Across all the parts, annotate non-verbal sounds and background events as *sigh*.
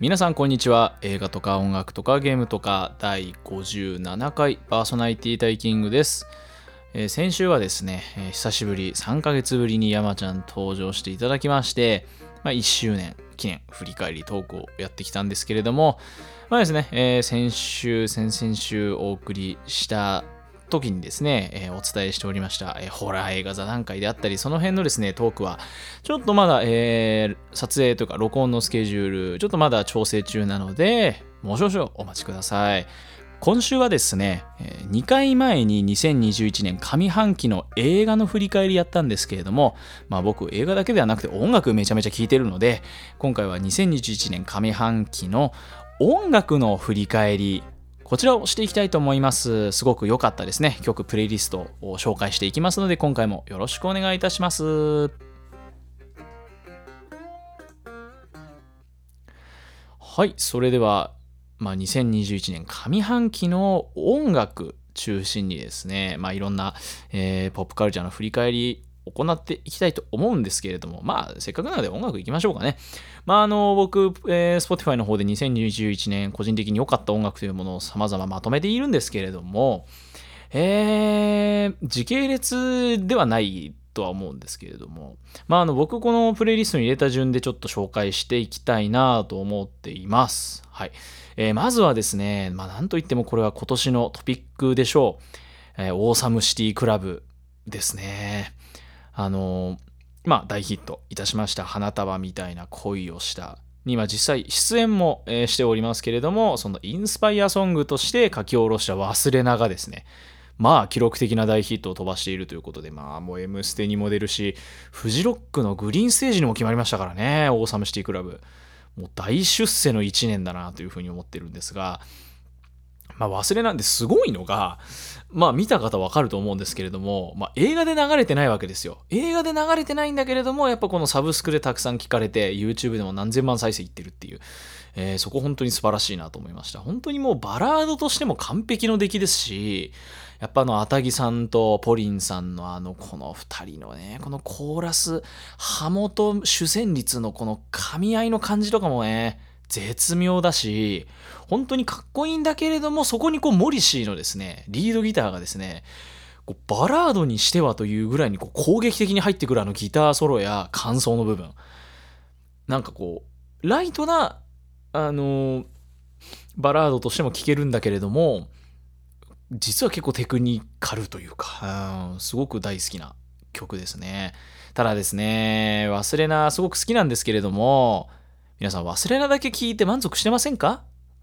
皆さんこんにちは。映画とか音楽とかゲームとか第57回パーソナリティタイキングです、えー先週はですね、えー久しぶり3ヶ月ぶりに山ちゃん登場していただきまして、まあ、1周年記念振り返りトークをやってきたんですけれどもまあですね、えー先週先々週お送りした時にですね、えーお伝えしておりました、えーホラー映画座談会であったり、その辺のですね、トークは、ちょっとまだ、えー撮影とか録音のスケジュール、ちょっとまだ調整中なので、もう少々お待ちください。今週はですね、2回前に2021年上半期の映画の振り返りやったんですけれども、まあ僕映画だけではなくて音楽めちゃめちゃ聴いてるので、今回は2021年上半期の音楽の振り返り、こちらをしていきたいと思います。すごく良かったですね。曲プレイリストを紹介していきますので、今回もよろしくお願いいたします。はい、それでは、まあ、2021年上半期の音楽中心にですね、まあ、いろんな、えーポップカルチャーの振り返り行っていきたいと思うんですけれども、まあ、せっかくなので音楽いきましょうかね。まあ、あの、僕、えー Spotify の方で2021年個人的に良かった音楽というものを様々まとめているんですけれども、えー時系列ではないとは思うんですけれども、まあ、あの、僕このプレイリストに入れた順でちょっと紹介していきたいなと思っています。はい。えーまずはですね、まあ、なんといってもこれは今年のトピックでしょう。えーオーサムシティクラブですね。あのまあ、大ヒットいたしました花束みたいな恋をしたに今実際出演も、えしておりますけれどもそのインスパイアソングとして書き下ろした忘れながですねまあ記録的な大ヒットを飛ばしているということでまあもう「M ステ」にも出るしフジロックのグリーンステージにも決まりましたからねオーサムシティクラブ。もう大出世の1年だなというふうに思ってるんですがまあ忘れなんですごいのが、まあ見た方わかると思うんですけれども、まあ映画で流れてないわけですよ。映画で流れてないんだけれども、やっぱこのサブスクでたくさん聞かれて、YouTube でも何千万再生いってるっていう、えーそこ本当に素晴らしいなと思いました。本当にもうバラードとしても完璧の出来ですし、やっぱあの、あたぎさんとポリンさんのあの、この二人のね、このコーラス、ハモと主旋律のこの噛み合いの感じとかもね、絶妙だし、本当にかっこいいんだけれども、そこにこう、モリシーのですね、リードギターがですね、こうバラードにしてはというぐらいにこう攻撃的に入ってくるあのギターソロや感想の部分。なんかこう、ライトな、あのーバラードとしても聴けるんだけれども、実は結構テクニカルというか、うんすごく大好きな曲ですね。ただですね、忘れな、すごく好きなんですけれども、皆さん忘れなだけ聞いて満足してませんか？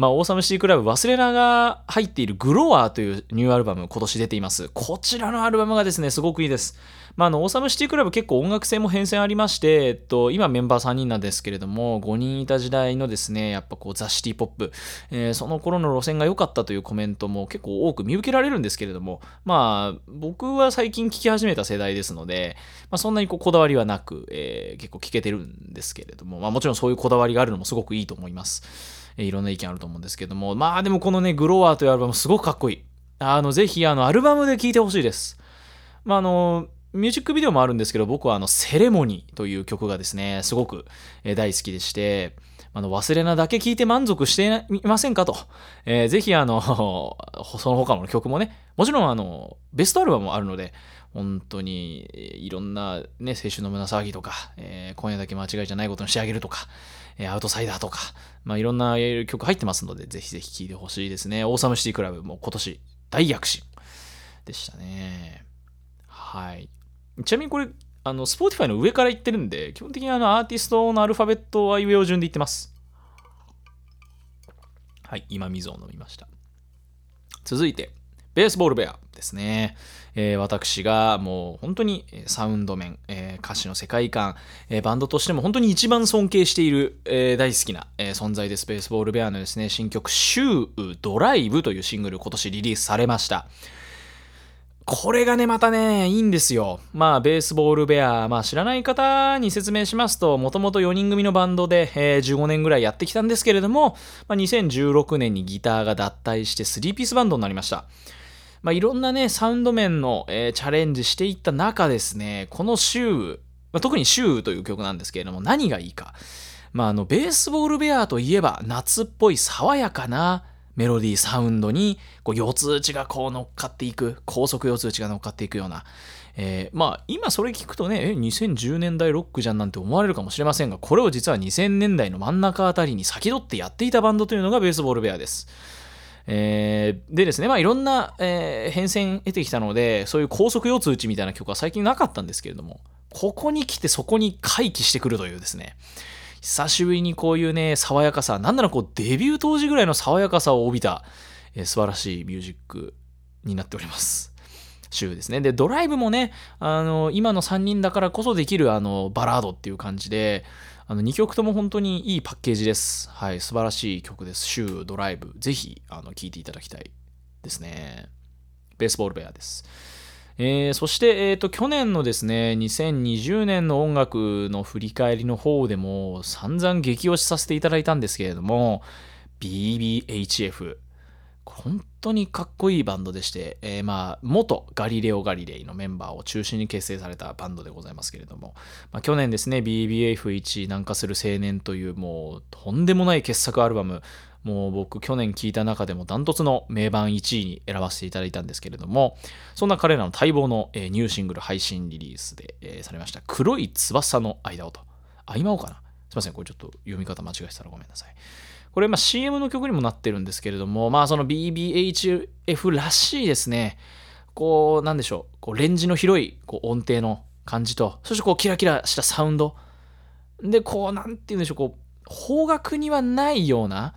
まあ、オーサムシティクラブ忘れなが入っているグロワーというニューアルバム今年出ています。こちらのアルバムがですね、すごくいいです。まあ、あの、オーサムシティクラブ結構音楽性も変遷ありまして、えっと、今メンバー3人なんですけれども、5人いた時代のですね、やっぱこうザ・シティポップ、えーその頃の路線が良かったというコメントも結構多く見受けられるんですけれども、まあ、僕は最近聴き始めた世代ですので、まあ、そんなにこうこだわりはなく、えー結構聴けてるんですけれども、まあ、もちろんそういうこだわりがあるのもすごくいいと思います。えいろんな意見あると思うんですけども、まあでもこのね、グロワーというアルバムすごくかっこいい。あの、ぜひ、あの、アルバムで聴いてほしいです。まあ、あの、ミュージックビデオもあるんですけど、僕はあの、セレモニーという曲がですね、すごく大好きでして、あの、忘れなだけ聴いて満足していませんかと。えーぜひ、あの、*laughs* その他の曲もね、もちろん、あの、ベストアルバムもあるので、本当に、いろんなね、青春の胸騒ぎとか、えー今夜だけ間違いじゃないことにしてあげるとか、えアウトサイダーとか、まあ、いろんな曲入ってますので、ぜひぜひ聴いてほしいですね。オーサムシティクラブも今年大躍進でしたね。はい。ちなみにこれ、あの、Spotify の上から言ってるんで、基本的にあの、アーティストのアルファベットは上を順で言ってます。はい、今水を飲みました。続いて、ベースボールベアですね。えー私がもう本当にサウンド面、えー歌詞の世界観、えーバンドとしても本当に一番尊敬している、え大好きな、え存在です。ベースボールベアのですね、新曲、シュードライブというシングル今年リリースされました。これがね、またね、いいんですよ。まあ、ベースボールベア、まあ、知らない方に説明しますと、もともと4人組のバンドで、えー15年ぐらいやってきたんですけれども、まあ、2016年にギターが脱退して3ピースバンドになりました。まあ、いろんなね、サウンド面の、えーチャレンジしていった中ですね、この週、まあ、特に週という曲なんですけれども、何がいいか。まあ、あの、ベースボールベアといえば、夏っぽい爽やかなメロディー、サウンドに、こう、四つ打ちがこう乗っかっていく、高速四つ打ちが乗っかっていくような、えー、まあ、今それ聞くとね、え、2010年代ロックじゃんなんて思われるかもしれませんが、これを実は2000年代の真ん中あたりに先取ってやっていたバンドというのがベースボールベアです。えー、でですね、まあいろんな、えー、変遷得てきたので、そういう高速四つ打ちみたいな曲は最近なかったんですけれども、ここに来てそこに回帰してくるというですね、久しぶりにこういうね、爽やかさ、なんならこうデビュー当時ぐらいの爽やかさを帯びた、えー、素晴らしいミュージックになっております。週ですね。で、ドライブもね、あの、今の3人だからこそできるあの、バラードっていう感じで、あの、2曲とも本当にいいパッケージです。はい、素晴らしい曲です。週、ドライブ。ぜひ、あの、聴いていただきたいですね。ベースボールベアです。えー、そして、えーと、去年のですね2020年の音楽の振り返りの方でも散々激推しさせていただいたんですけれども BBHF 本当にかっこいいバンドでして、えー、まあ元ガリレオ・ガリレイのメンバーを中心に結成されたバンドでございますけれども、まあ、去年ですね BBF1 南下する青年というもうとんでもない傑作アルバムもう僕去年聴いた中でもダントツの名盤1位に選ばせていただいたんですけれどもそんな彼らの待望の、え、ニューシングル配信リリースで、え、されました黒い翼の間をと。あ今をかな。すいませんこれちょっと読み方間違えてたらごめんなさい。これまあ CM の曲にもなってるんですけれどもまあその BBHF らしいですね。こうなんでしょう。こうレンジの広いこう音程の感じとそしてこうキラキラしたサウンド。でこうなんて言うんでしょう。こう方角にはないような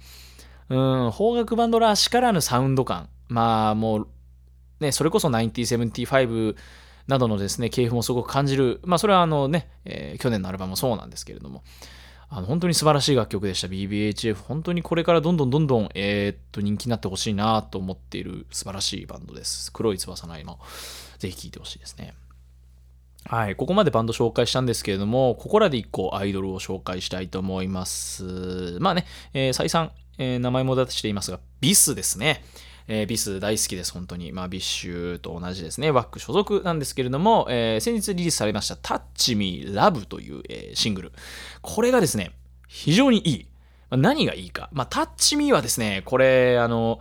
うん、邦楽バンドらしからぬサウンド感。まあもう、ね、それこそ1975などのですね、系譜もすごく感じる。まあそれはあのね、えー、去年のアルバムもそうなんですけれども、あの本当に素晴らしい楽曲でした。BBHF。本当にこれからどんどんどんどん、えー、っと人気になってほしいなと思っている素晴らしいバンドです。黒い翼の今、ぜひ聴いてほしいですね。はい、ここまでバンド紹介したんですけれども、ここらで1個アイドルを紹介したいと思います。まあね、えー、再三、えー、名前も出していますが、ビスですね。えー、 BiS 大好きです、本当に。まあ、 BiSH と同じですね。 WACK 所属なんですけれども、えー、先日リリースされました Touch Me Love という、えー、シングル。これがですね、非常にいい。まあ、何がいいか。まあ、Touch Me はですね、これ、あの、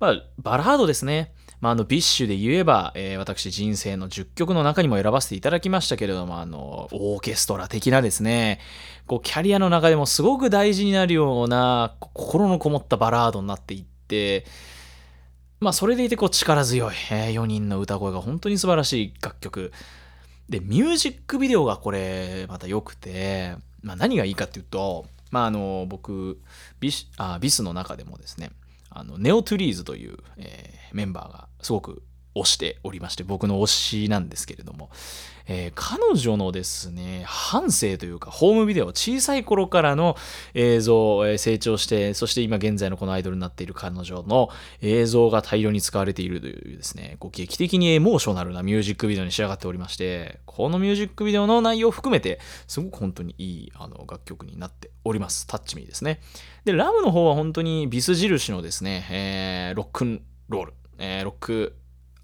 まあ、バラードですね。まあ、あの、 BiSH で言えば、えー、私人生の10曲の中にも選ばせていただきましたけれども、あの、オーケストラ的なですね、こう、キャリアの中でもすごく大事になるような、心のこもったバラードになっていって、まあ、それでいて、こう、力強い、え、4人の歌声が本当に素晴らしい楽曲。で、ミュージックビデオがこれ、また良くて、まあ、何がいいかっていうと、まあ、あの、僕ビスあ、ビスの中でもですね、あの、ネオトゥリーズという、えー、メンバーがすごく推しておりまして、僕の推しなんですけれども、えー、彼女のですね、半生というか、ホームビデオ、小さい頃からの映像、えー、成長して、そして今現在のこのアイドルになっている彼女の映像が大量に使われているというですね、こう劇的にエモーショナルなミュージックビデオに仕上がっておりまして、このミュージックビデオの内容を含めて、すごく本当にいいあの楽曲になっております。タッチミーですね。で、ラムの方は本当にビス印のですね、えー、ロックンロール、えー、ロック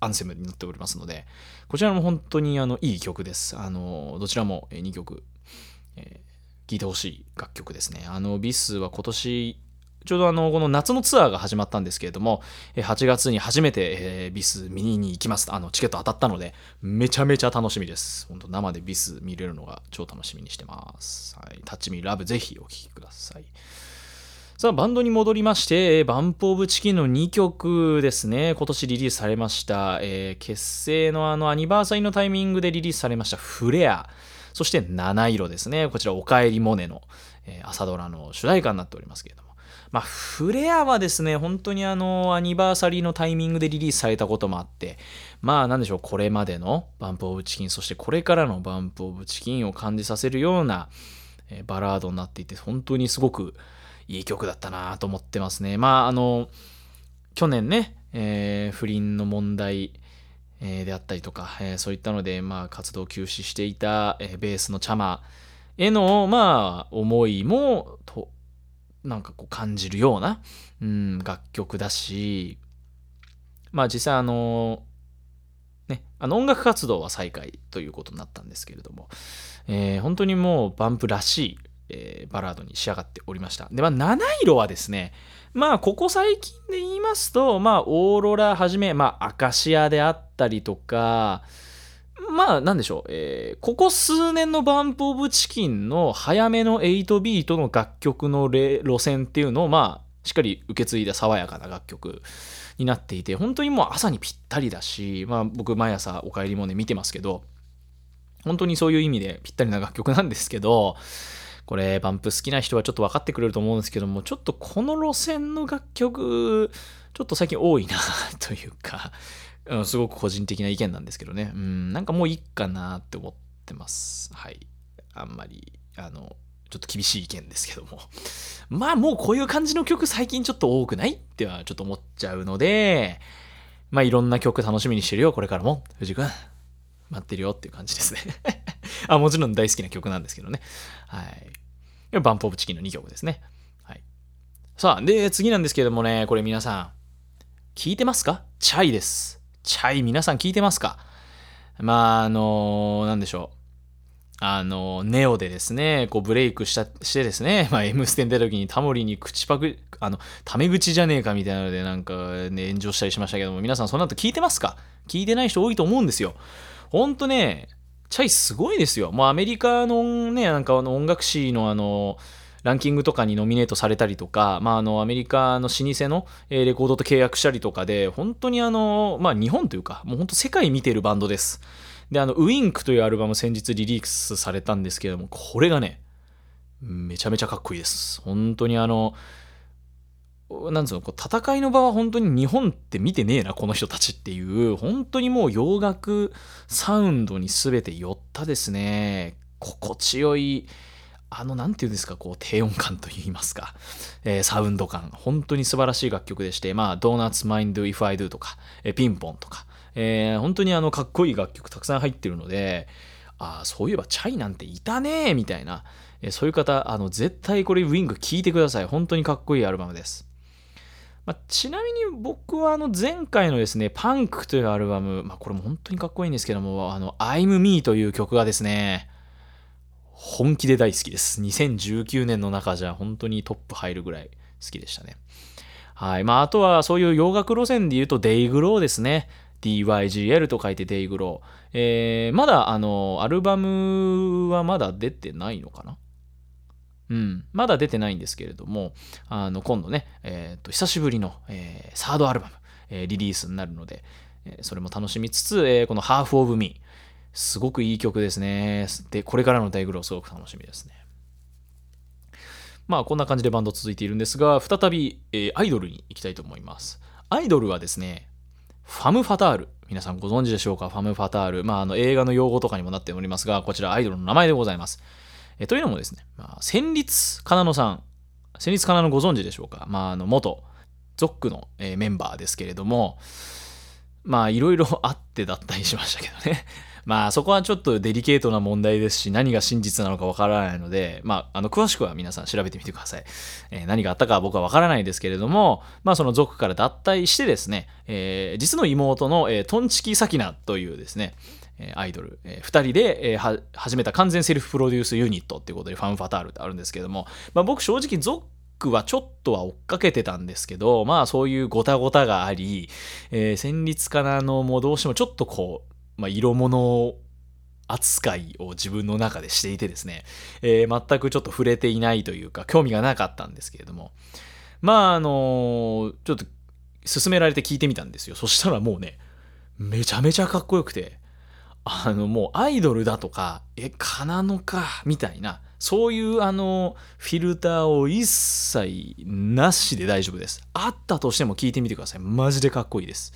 アンセムになっておりますので、こちらも本当にあのいい曲です。あの、どちらも2曲、えー、聴いてほしい楽曲ですね。あの、ビスは今年、ちょうどあの、この夏のツアーが始まったんですけれども、8月に初めて、えー、ビス見に行きます。あの、チケット当たったので、めちゃめちゃ楽しみです。本当生でビス見れるのが超楽しみにしてます。はい。タッチミーラブぜひお聴きください。さあ、バンドに戻りまして、バンプオブチキンの2曲ですね、今年リリースされました、えー、結成のあのアニバーサリーのタイミングでリリースされましたフレア、そして七色ですね、こちらおかえりモネの、えー、朝ドラの主題歌になっておりますけれども、まあ、フレアはですね、本当にあの、アニバーサリーのタイミングでリリースされたこともあって、まあ、なんでしょう、これまでのバンプオブチキン、そしてこれからのバンプオブチキンを感じさせるような、えー、バラードになっていて、本当にすごく、いい曲だったなと思ってますね。まあ、あの、去年ね、えー、不倫の問題、えー、であったりとか、えー、そういったので、まあ、活動休止していた、え、ベースのチャマへの、まあ、思いも、と、なんかこう感じるような、うん、楽曲だし、まあ実際あの、ね、あの音楽活動は再開ということになったんですけれども、えー、本当にもうバンプらしいえー、バラードに仕上がっておりました。で、まあ、七色はですね、まあ、ここ最近で言いますと、まあ、オーロラはじめ、まあ、アカシアであったりとか、まあ、なんでしょう、えー、ここ数年のバンプ・オブ・チキンの早めの8ビートの楽曲の路線っていうのを、まあ、しっかり受け継いだ爽やかな楽曲になっていて、本当にもう朝にぴったりだし、まあ、僕、毎朝お帰りもね、見てますけど、本当にそういう意味でぴったりな楽曲なんですけど、これ、バンプ好きな人はちょっと分かってくれると思うんですけども、ちょっとこの路線の楽曲、ちょっと最近多いなというか、*laughs* うん、すごく個人的な意見なんですけどね。うん、なんかもういいかなって思ってます。はい。あんまり、あの、ちょっと厳しい意見ですけども。*laughs* まあもうこういう感じの曲最近ちょっと多くない？ってはちょっと思っちゃうので、まあいろんな曲楽しみにしてるよ、これからも。藤君。待ってるよっていう感じですね *laughs* あ、もちろん大好きな曲なんですけどね。はい。バンプオブチキンの2曲ですね。はい。さあ、で、次なんですけどもね、これ皆さん、聞いてますか？チャイです。チャイ皆さん聞いてますか？まあ、あのー、なんでしょう。あの、ネオでですね、こうブレイクした、してですね、*laughs* まあ、M ステに出た時にタモリに口パク、あの、タメ口じゃねえかみたいなので、なんかね、炎上したりしましたけども、皆さんその後聞いてますか？聞いてない人多いと思うんですよ。ほんとね、チャイすごいですよ。もうアメリカのね、なんかあの音楽誌のあの、ランキングとかにノミネートされたりとか、まあ、あのアメリカの老舗のレコードと契約したりとかで本当にあの、まあ、日本というかもう本当世界見てるバンドです。であのウインクというアルバム先日リリースされたんですけどもこれがねめちゃめちゃかっこいいです。本当にあのなんつうのこう戦いの場は本当に日本って見てねえなこの人たちっていう本当にもう洋楽サウンドに全て寄ったですね。心地よいあの、なんていうんですか、こう、低音感といいますか、えー、サウンド感、本当に素晴らしい楽曲でして、まあ、Donuts Mind If I Do とか、えー、ピンポンとか、えー、本当にあの、かっこいい楽曲たくさん入ってるので、ああ、そういえばチャイなんていたねみたいな、えー、そういう方、あの、絶対これウィング聴いてください。本当にかっこいいアルバムです。まあ、ちなみに僕はあの前回のですね、パンクというアルバム、まあ、これも本当にかっこいいんですけども、あの、I'm Me という曲がですね、本気で大好きです。2019年の中じゃ本当にトップ入るぐらい好きでしたね。はい。まあ、あとはそういう洋楽路線で言うと、デイグローですね。DYGL と書いてデイグロー。えー、まだ、あの、アルバムはまだ出てないのかなうん。まだ出てないんですけれども、あの、今度ね、え、ー、と、久しぶりの、えー、サードアルバム、えー、リリースになるので、えそれも楽しみつつ、えこの Half of Me、すごくいい曲ですね。で、これからの大グローすごく楽しみですね。まあこんな感じでバンド続いているんですが、再び、えー、アイドルに行きたいと思います。アイドルはですね、ファム・ファタール。皆さんご存知でしょうか？ファム・ファタール。まああの映画の用語とかにもなっておりますが、こちらアイドルの名前でございます。えというのもですね、まあ、戦慄かなのさん。戦慄かなのご存知でしょうか？まああの元ゾックの、えー、メンバーですけれども、まあいろいろ *laughs* あってだったりしましたけどね。*laughs* まあそこはちょっとデリケートな問題ですし、何が真実なのかわからないので、まあ、あの、詳しくは皆さん調べてみてください。えー、何があったかは僕はわからないですけれども、まあその族から脱退してですね、えー、実の妹の、えー、トンチキサキナというですね、アイドル、えー、2人で、えー、始めた完全セルフプロデュースユニットっていうことでファンファタールってあるんですけども、まあ、僕正直ゾックはちょっとは追っかけてたんですけど、まあそういうごたごたがあり、えー、戦慄かなのもどうしてもちょっとこう、まあ色物扱いを自分の中でしていてですね、えー、全くちょっと触れていないというか、興味がなかったんですけれども、まあ、あのちょっと勧められて聞いてみたんですよ。そしたらもうね、めちゃめちゃかっこよくて、あの、もうアイドルだとか、え、かなのか、みたいな、そういうあの、フィルターを一切なしで大丈夫です。あったとしても聞いてみてください。マジでかっこいいです。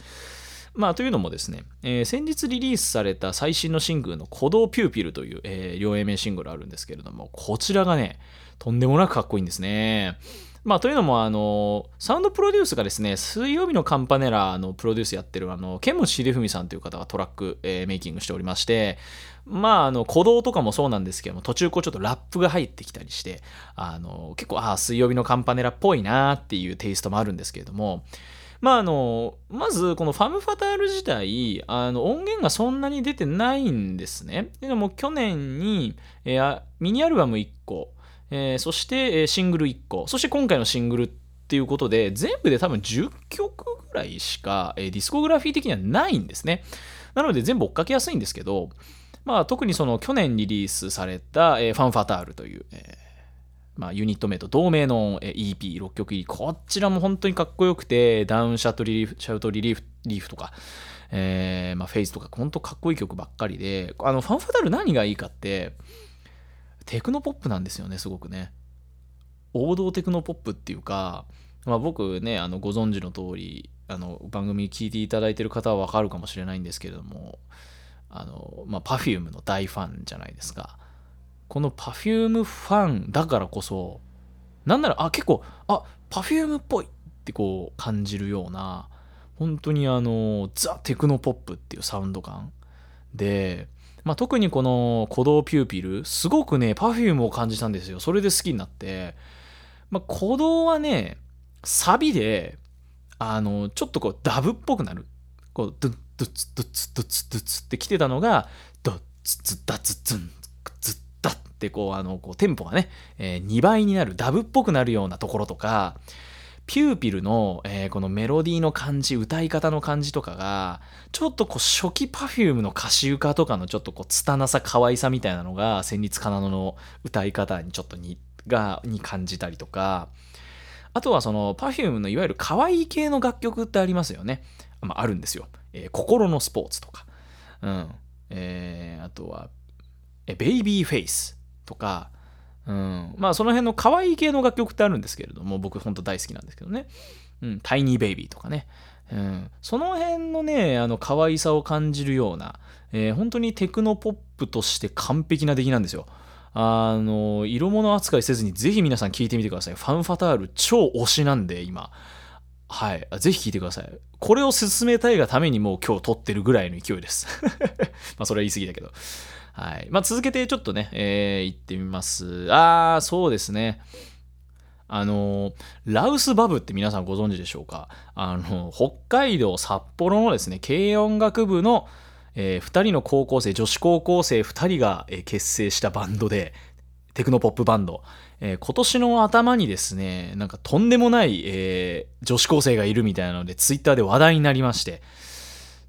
まあ、というのもですね、えー、先日リリースされた最新のシングルの鼓動ピューピルという、えー、両 A 名シングルあるんですけれども、こちらがね、とんでもなくかっこいいんですね。まあ、というのも、あの、サウンドプロデュースがですね、水曜日のカンパネラのプロデュースやってる、あの、剣持秀文さんという方がトラック、えー、メイキングしておりまして、まあ、あの、鼓動とかもそうなんですけども、途中こうちょっとラップが入ってきたりして、あの、結構、ああ、水曜日のカンパネラっぽいなっていうテイストもあるんですけれども、まああの、まずこのファム・ファタール自体、あの音源がそんなに出てないんですね。でも去年に、えー、ミニアルバム1個、えー、そしてシングル1個、そして今回のシングルっていうことで、全部で多分10曲ぐらいしか、えー、ディスコグラフィー的にはないんですね。なので全部追っかけやすいんですけど、まあ、特にその去年リリースされた、えー、ファンファタールという、えまあ、ユニット名と同名の EP6 曲入り、こちらも本当にかっこよくて、ダウンシャウトリリーフ、シャウトリリーフ、リーフとか、え、まあ、フェイスとか、本当かっこいい曲ばっかりで、あの、ファンファタール何がいいかって、テクノポップなんですよね、すごくね。王道テクノポップっていうか、まあ、僕ね、あのご存知の通り、あの番組聞いていただいてる方はわかるかもしれないんですけれども、あの、まあ、Perfume の大ファンじゃないですか。この Perfume ファンだからこそ、なんなら、あ、結構、あ、Perfume っぽいってこう感じるような、本当にあの、ザ・テクノポップっていうサウンド感で、まあ、特にこの鼓動ピューピル、すごくね、Perfume を感じたんですよ。それで好きになって、まあ、鼓動はね、サビで、あの、ちょっとこうダブっぽくなる。こう、ドゥッドゥツドゥツドゥツドツって来てたのが、ドッツツダツツンツッダってこう、あの、こうテンポがね、えー、2倍になる、ダブっぽくなるようなところとか、ピューピルの、えー、このメロディーの感じ、歌い方の感じとかが、ちょっとこう初期 Perfume の歌詞歌とかのちょっとこう拙さ可愛さみたいなのが、旋律かなの歌い方にちょっとに、が、に感じたりとか、あとはその Perfume のいわゆる可愛い系の楽曲ってありますよね。まあ、あるんですよ。えー、心のスポーツとか。うん。えー、あとは、えベイビーフェイスとか、うん。まあその辺の可愛い系の楽曲ってあるんですけれども、僕ほんと大好きなんですけどね。うん。タイニーベイビーとかね。うん。その辺のね、あの可愛さを感じるような、えー、本当にテクノポップとして完璧な出来なんですよ。あの、色物扱いせずにぜひ皆さん聞いてみてください。ファンファタール超推しなんで、今。はい。ぜひ聞いてください。これを進めたいがためにもう今日撮ってるぐらいの勢いです。*laughs* まあ、それは言い過ぎだけど。はい。まあ、続けてちょっとね、えー、行ってみます。あー、そうですね。あの、ラウスバブって皆さんご存知でしょうか？あの、北海道札幌のですね、軽音楽部の、えー、2人の高校生、女子高校生2人が、えー、結成したバンドで、テクノポップバンド。えー、今年の頭にですね、なんかとんでもない、えー、女子高生がいるみたいなので、ツイッターで話題になりまして、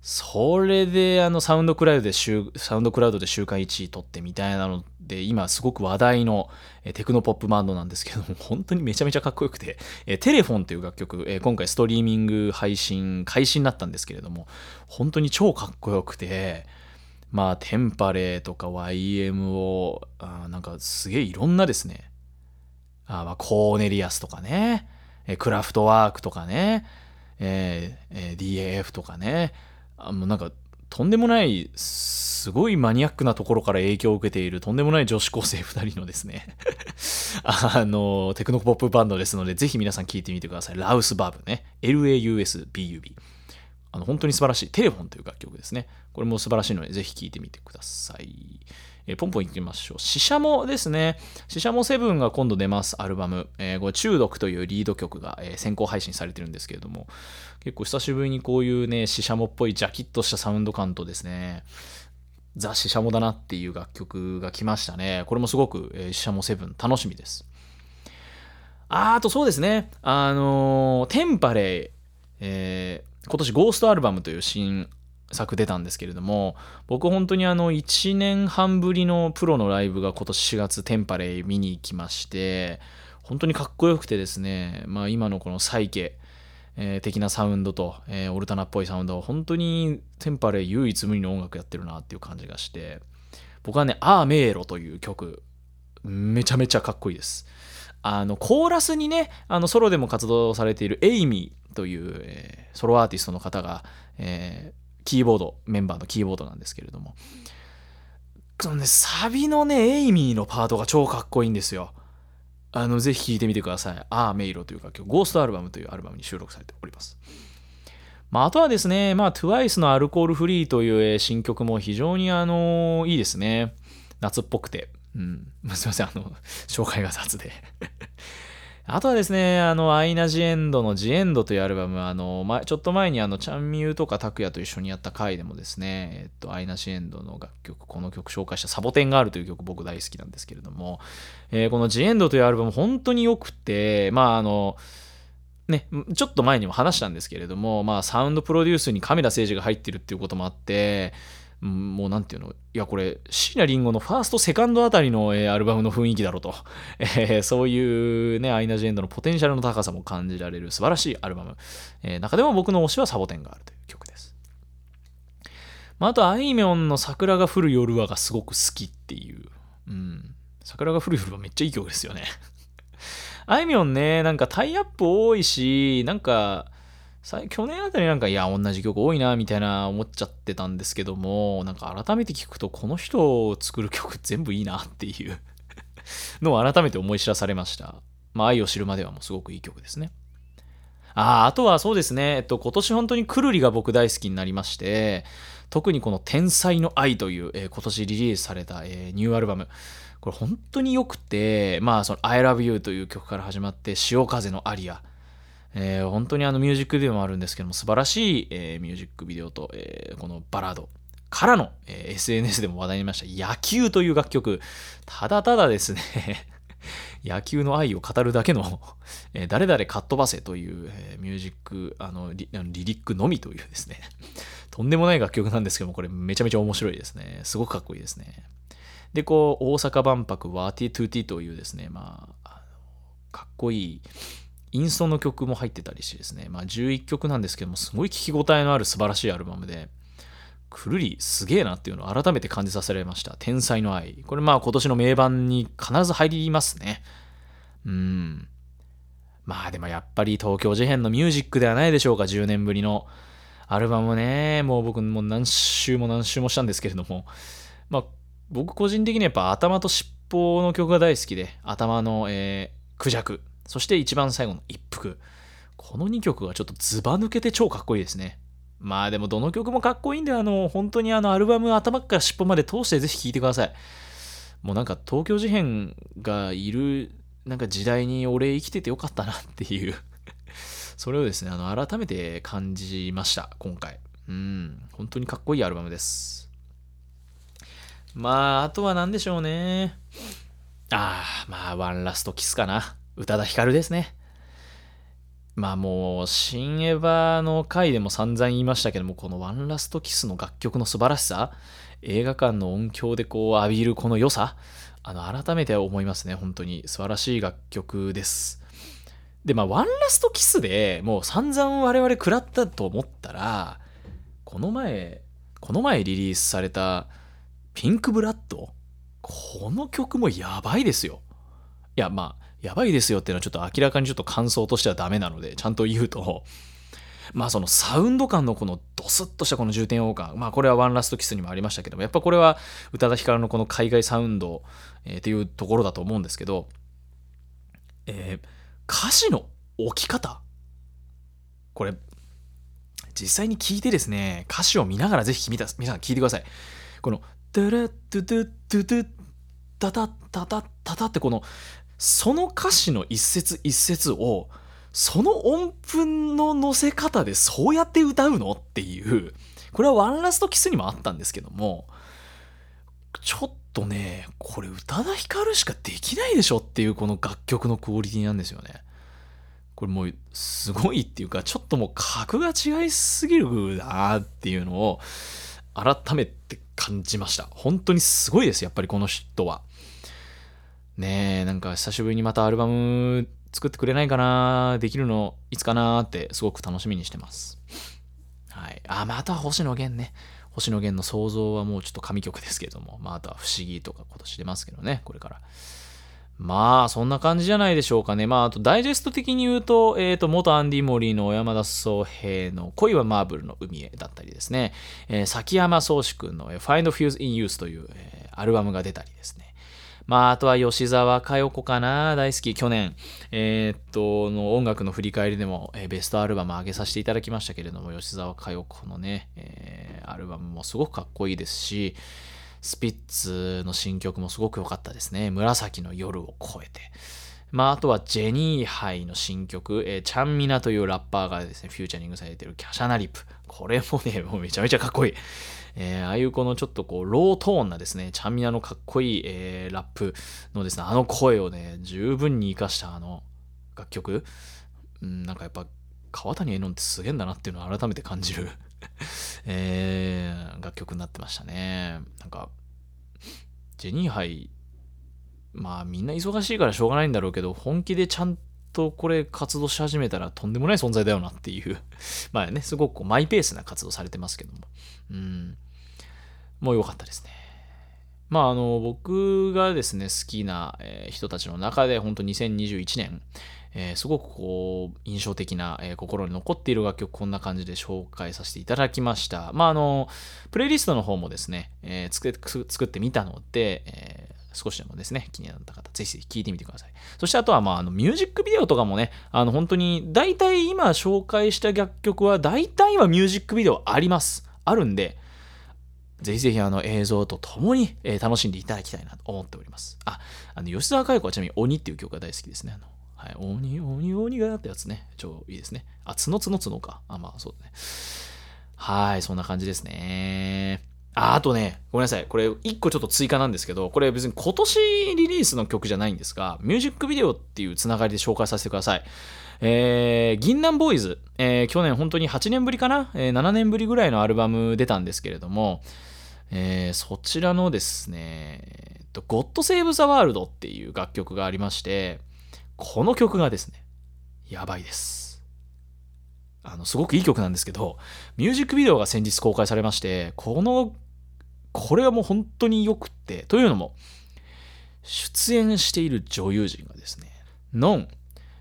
それであのサウンドクラウドでサウンドクラウドで週間1位取ってみたいなので今すごく話題のテクノポップバンドなんですけども *laughs* 本当にめちゃめちゃかっこよくてテレフォンという楽曲今回ストリーミング配信開始になったんですけれども本当に超かっこよくてまあテンパレーとか YMO なんかすげえいろんなですね。あまあコーネリアスとかねクラフトワークとかねえー、DAF とかねあのなんかとんでもないすごいマニアックなところから影響を受けているとんでもない女子高生2人のですね *laughs* あのテクノポップバンドですのでぜひ皆さん聴いてみてくださいラウスバブね LAUSBUB あの本当に素晴らしいテレフォンという楽曲ですねこれも素晴らしいのでぜひ聴いてみてくださいえ、ポンポンいきましょう。シシャモですね。シシャモ7が今度出ます、アルバム。えー、これ中毒というリード曲が、えー、先行配信されてるんですけれども、結構久しぶりにこういうね、シシャモっぽいジャキッとしたサウンド感とですね、ザ・シシャモだなっていう楽曲が来ましたね。これもすごく、えー、シシャモ7楽しみです。ああとそうですね、あのー、テンパレイ、えー、今年ゴーストアルバムという新作出たんですけれども僕本当にあの1年半ぶりのプロのライブが今年4月テンパレイ見に行きまして本当にかっこよくてですね、まあ、今のこのサイケ、えー、的なサウンドと、えー、オルタナっぽいサウンドは本当にテンパレ唯一無二の音楽やってるなっていう感じがして僕はね「アーメイロ」という曲めちゃめちゃかっこいいですあのコーラスにねあのソロでも活動されているエイミーという、えー、ソロアーティストの方が、えー、キーボード、メンバーのキーボードなんですけれども、そのね、サビのね、エイミーのパートが超かっこいいんですよ。あの、ぜひ聴いてみてください。ああ、メイロという楽曲、ゴーストアルバムというアルバムに収録されております。まあ、あとはですね、まあ、TWICE のアルコールフリーという新曲も非常にあの、いいですね。夏っぽくて。うん。*laughs* すいません、あの、*laughs* 紹介が雑であとはですね、あの、アイナ・ジ・エンドのジ・エンドというアルバム、あの、ま、ちょっと前にあの、チャンミューとかタクヤと一緒にやった回でもですね、えっと、アイナ・ジ・エンドの楽曲、この曲紹介したサボテンがあるという曲僕大好きなんですけれども、えー、このジ・エンドというアルバム本当に良くて、まあ、あの、ね、ちょっと前にも話したんですけれども、まあ、サウンドプロデュースにカメラ誠司が入ってるっていうこともあって、もうなんていうの？いやこれ椎名林檎のファーストセカンドあたりの、えー、アルバムの雰囲気だろうと、*laughs* えー、そういうねアイナ・ジ・エンドのポテンシャルの高さも感じられる素晴らしいアルバム、えー、中でも僕の推しはサボテンがあるという曲です、まあ、あとあいみょんの桜が降る夜はがすごく好きっていう、うん、桜が降る夜はめっちゃいい曲ですよね。*laughs* あいみょんねなんかタイアップ多いしなんか去年あたりなんか、いや、同じ曲多いな、みたいな思っちゃってたんですけども、なんか改めて聞くと、この人を作る曲全部いいなっていう *laughs* のを改めて思い知らされました。まあ、愛を知るまではもうすごくいい曲ですね。ああ、あとはそうですね、えっと、今年本当にくるりが僕大好きになりまして、特にこの天才の愛という、えー、今年リリースされた、えー、ニューアルバム。これ本当に良くて、まあ、その I love you という曲から始まって、潮風のアリア。えー、本当にあのミュージックビデオもあるんですけども素晴らしい、えー、ミュージックビデオと、えー、このバラードからの、え SNS でも話題になりました。野球という楽曲。ただただですね *laughs* 野球の愛を語るだけの、え誰々かっ飛ばせという、えミュージックあのリリリックのみというですねとんでもない楽曲なんですけどもこれめちゃめちゃ面白いですね。すごくかっこいいですね。でこう大阪万博ワーティトゥーティというですねまあかっこいいインストの曲も入ってたりしてですね、まあ、11曲なんですけども、すごい聴き応えのある素晴らしいアルバムで、くるりすげえなっていうのを改めて感じさせられました。天才の愛。これまあ今年の名盤に必ず入りますね。うん。まあでもやっぱり東京事変のミュージックではないでしょうか、10年ぶりの。アルバムね、もう僕も何周も何周もしたんですけれども、まあ僕個人的にはやっぱ頭と尻尾の曲が大好きで、頭の、えー、クジャク。そして一番最後の一服。この2曲がちょっとズバ抜けて超かっこいいですね。まあでもどの曲もかっこいいんで、あの、本当にあのアルバム頭から尻尾まで通してぜひ聴いてください。もうなんか東京事変がいるなんか時代に俺生きててよかったなっていうそれをですね、あの、改めて感じました、今回。うん、本当にかっこいいアルバムです。まあ、あとは何でしょうね。ああ、まあ、ワンラストキスかな。宇多田ヒカルですね。まあもう、新エヴァの回でも散々言いましたけども、このワンラストキスの楽曲の素晴らしさ、映画館の音響でこう浴びるこの良さ、あの、改めて思いますね、本当に。素晴らしい楽曲です。で、まあ、ワンラストキスでもう散々我々食らったと思ったら、この前、この前リリースされたピンクブラッドこの曲もやばいですよ。いや、まあ、やばいですよっていうのはちょっと明らかにちょっと感想としてはダメなので、ちゃんと言うと、まあそのサウンド感のこのドスッとしたこの重点音感、まあこれはワンラストキスにもありましたけども、やっぱこれは宇多田ヒカルのこの海外サウンド、えー、っていうところだと思うんですけど、えー、歌詞の置き方？これ、実際に聞いてですね、歌詞を見ながらぜひ皆さん聞いてください。この、ドゥルッドゥドゥドゥドゥタタタタタタってこのその歌詞の一節一節をその音符の乗せ方でそうやって歌うのっていうこれはワンラストキスにもあったんですけどもちょっとねこれ宇多田ヒカルしかできないでしょっていうこの楽曲のクオリティなんですよね。これもうすごいっていうかちょっともう格が違いすぎるなっていうのを改めて感じました。本当にすごいですやっぱりこの人は。ねえ、なんか久しぶりにまたアルバム作ってくれないかなできるのいつかなってすごく楽しみにしてます。はい。あ、まあ、あとは星野源ね。星野源の想像はもうちょっと神曲ですけども、まあ、あとは不思議とか今年出ますけどね、これから。まあ、そんな感じじゃないでしょうかね。まあ、あと、ダイジェスト的に言うと、えっ、ー、と、元アンディ・モリーの小山田宗平の恋はマーブルの海へだったりですね、えー、崎山宗志君の Find Fuse in Use という、えー、アルバムが出たりですね。まあ、あとは吉沢佳代子かな、大好き。去年、えー、っと、の音楽の振り返りでも、えー、ベストアルバム上げさせていただきましたけれども、吉沢佳代子のね、えー、アルバムもすごくかっこいいですし、スピッツの新曲もすごく良かったですね。紫の夜を越えて。まあ、あとはジェニーハイの新曲、えー、チャンミナというラッパーがですね、フューチャリングされてるキャシャナリップ。これもね、もうめちゃめちゃかっこいい。えー、ああいうこのちょっとこう、ロートーンなですね、チャンミナのかっこいい、えー、ラップのですね、あの声をね、十分に活かしたあの楽曲。うん、なんかやっぱ、川谷絵音ってすげえんだなっていうのを改めて感じる *laughs* えー、楽曲になってましたね。なんか、ジェニーハイまあみんな忙しいからしょうがないんだろうけど、本気でちゃんとこれ活動し始めたらとんでもない存在だよなっていう *laughs* まあね、すごくこうマイペースな活動されてますけども。うん。も良かったですね。まああの、僕がですね、好きな、人たちの中で、本当2021年、えー、すごくこう、印象的な、えー、心に残っている楽曲、こんな感じで紹介させていただきました。まあ、あの、プレイリストの方もですね、えー、作ってみたので、え少しでもですね、気になった方、ぜひぜひ聞いてみてください。そしてあとは、まあ、あの、ミュージックビデオとかもね、あの、本当に、大体今紹介した楽曲は、大体はミュージックビデオあります。あるんで、ぜひぜひあの映像とともに、え、楽しんでいただきたいなと思っております。あ、あの吉沢佳代子はちなみに鬼っていう曲が大好きですね。あのはい、鬼、鬼、鬼がってやつね。超いいですね。あ、角角角か。あ、まあそうだね。はい、そんな感じですね。あ、あとね、ごめんなさい。これ、一個ちょっと追加なんですけど、これ別に今年リリースの曲じゃないんですが、ミュージックビデオっていうつながりで紹介させてください。えー、銀杏ボーイズ、えー、去年本当に8年ぶりかな、えー、7年ぶりぐらいのアルバム出たんですけれども、えー、そちらのですね、えー、と、God Save the World っていう楽曲がありまして、この曲がですね、やばいです。あの、すごくいい曲なんですけど、ミュージックビデオが先日公開されまして、このこれはもう本当に良くって、というのも、出演している女優陣がですね、ノン、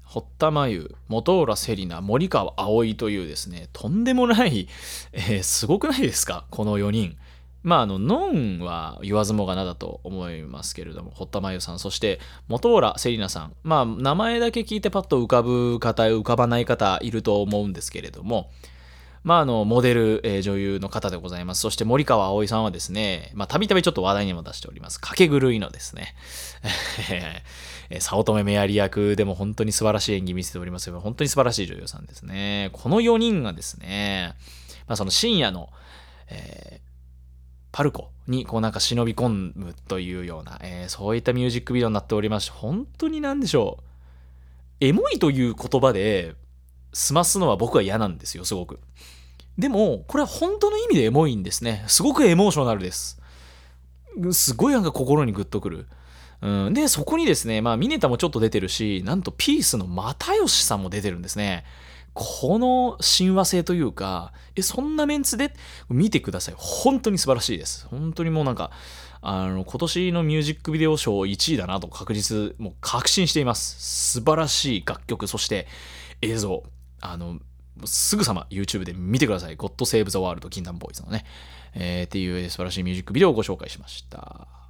堀田真由、本浦セリナ、森川葵というですね、とんでもない、えー、すごくないですか？この4人。まあ、あの、ノンは言わずもがなだと思いますけれども、堀田真由さん、そして本浦セリナさん。まあ、名前だけ聞いてパッと浮かぶ方、浮かばない方いると思うんですけれども、まあ、あの、モデル、えー、女優の方でございます。そして森川葵さんはですね、まあ、たびたびちょっと話題にも出しております。掛け狂いのですね、えー、早乙女メアリ役でも本当に素晴らしい演技見せておりますよ。本当に素晴らしい女優さんですね。この4人がですね、まあ、その深夜の、えー、パルコにこうなんか忍び込むというような、えー、そういったミュージックビデオになっておりまして、本当になんでしょう。エモいという言葉で済ますのは僕は嫌なんですよ、すごく。でも、これは本当の意味でエモいんですね。すごくエモーショナルです。すごいなんか心にグッとくる。うん、で、そこにですね、まあ、ミネタもちょっと出てるし、なんとピースの又吉さんも出てるんですね。この親和性というか、え、そんなメンツで見てください。本当に素晴らしいです。本当にもうなんか、あの、今年のミュージックビデオ賞1位だなと確実、もう確信しています。素晴らしい楽曲、そして映像。あの、すぐさま YouTube で見てください。God Save the World 禁断ボーイズのね、えー、っていう素晴らしいミュージックビデオをご紹介しました。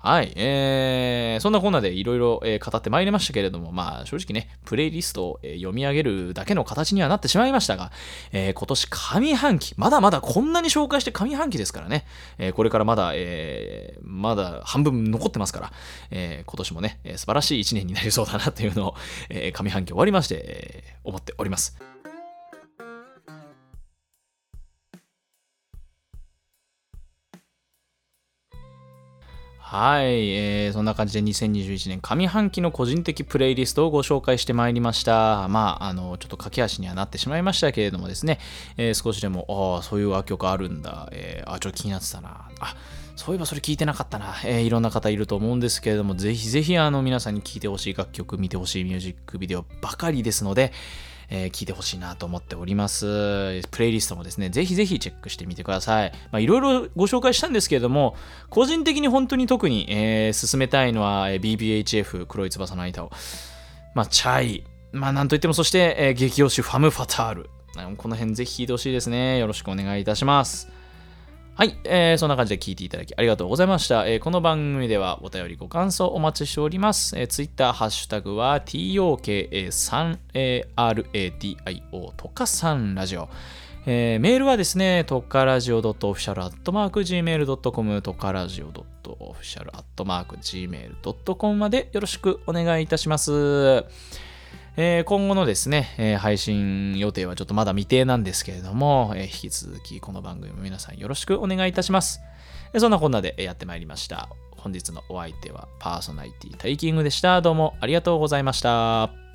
はい。えー、そんなこんなでいろいろ語ってまいりましたけれども、まあ正直ね、プレイリストを読み上げるだけの形にはなってしまいましたが、えー、今年上半期、まだまだこんなに紹介して上半期ですからね、えー、これからまだ、えー、まだ半分残ってますから、えー、今年もね、素晴らしい一年になりそうだなっていうのを、えー、上半期終わりまして、え、思っております。はい、えー、そんな感じで2021年上半期の個人的プレイリストをご紹介してまいりました。まあ、あの、ちょっと駆け足にはなってしまいましたけれどもですね、えー、少しでも、ああ、そういう楽曲あるんだ、えー、あ、ちょっと気になってたな、あ、そういえばそれ聞いてなかったな、えー、いろんな方いると思うんですけれども、ぜひぜひあの皆さんに聴いてほしい楽曲、見てほしいミュージックビデオばかりですので、えー、聞いてほしいなと思っております。プレイリストもですね、ぜひぜひチェックしてみてください。まあ、いろいろご紹介したんですけれども、個人的に本当に特に、えー、進めたいのは、BBHF 黒い翼の間を、まあ、チャイ、まあ、なんといっても、そして、えー、激推しファム・ファタール。この辺ぜひ聞いてほしいですね。よろしくお願いいたします。はい、えー、そんな感じで聞いていただきありがとうございました。えー、この番組ではお便りご感想お待ちしております。えー、Twitter ハッシュタグは TOKA3RADIO とか3ラジオ。えーメールはですね、トカラジオ .official.gmail.com トカラジオ .official.gmail.com までよろしくお願いいたします。えー今後のですね、えー配信予定はちょっとまだ未定なんですけれども、えー引き続きこの番組も皆さんよろしくお願いいたします。えそんなこんなでやってまいりました。本日のお相手はパーソナリティタイキングでした。どうもありがとうございました。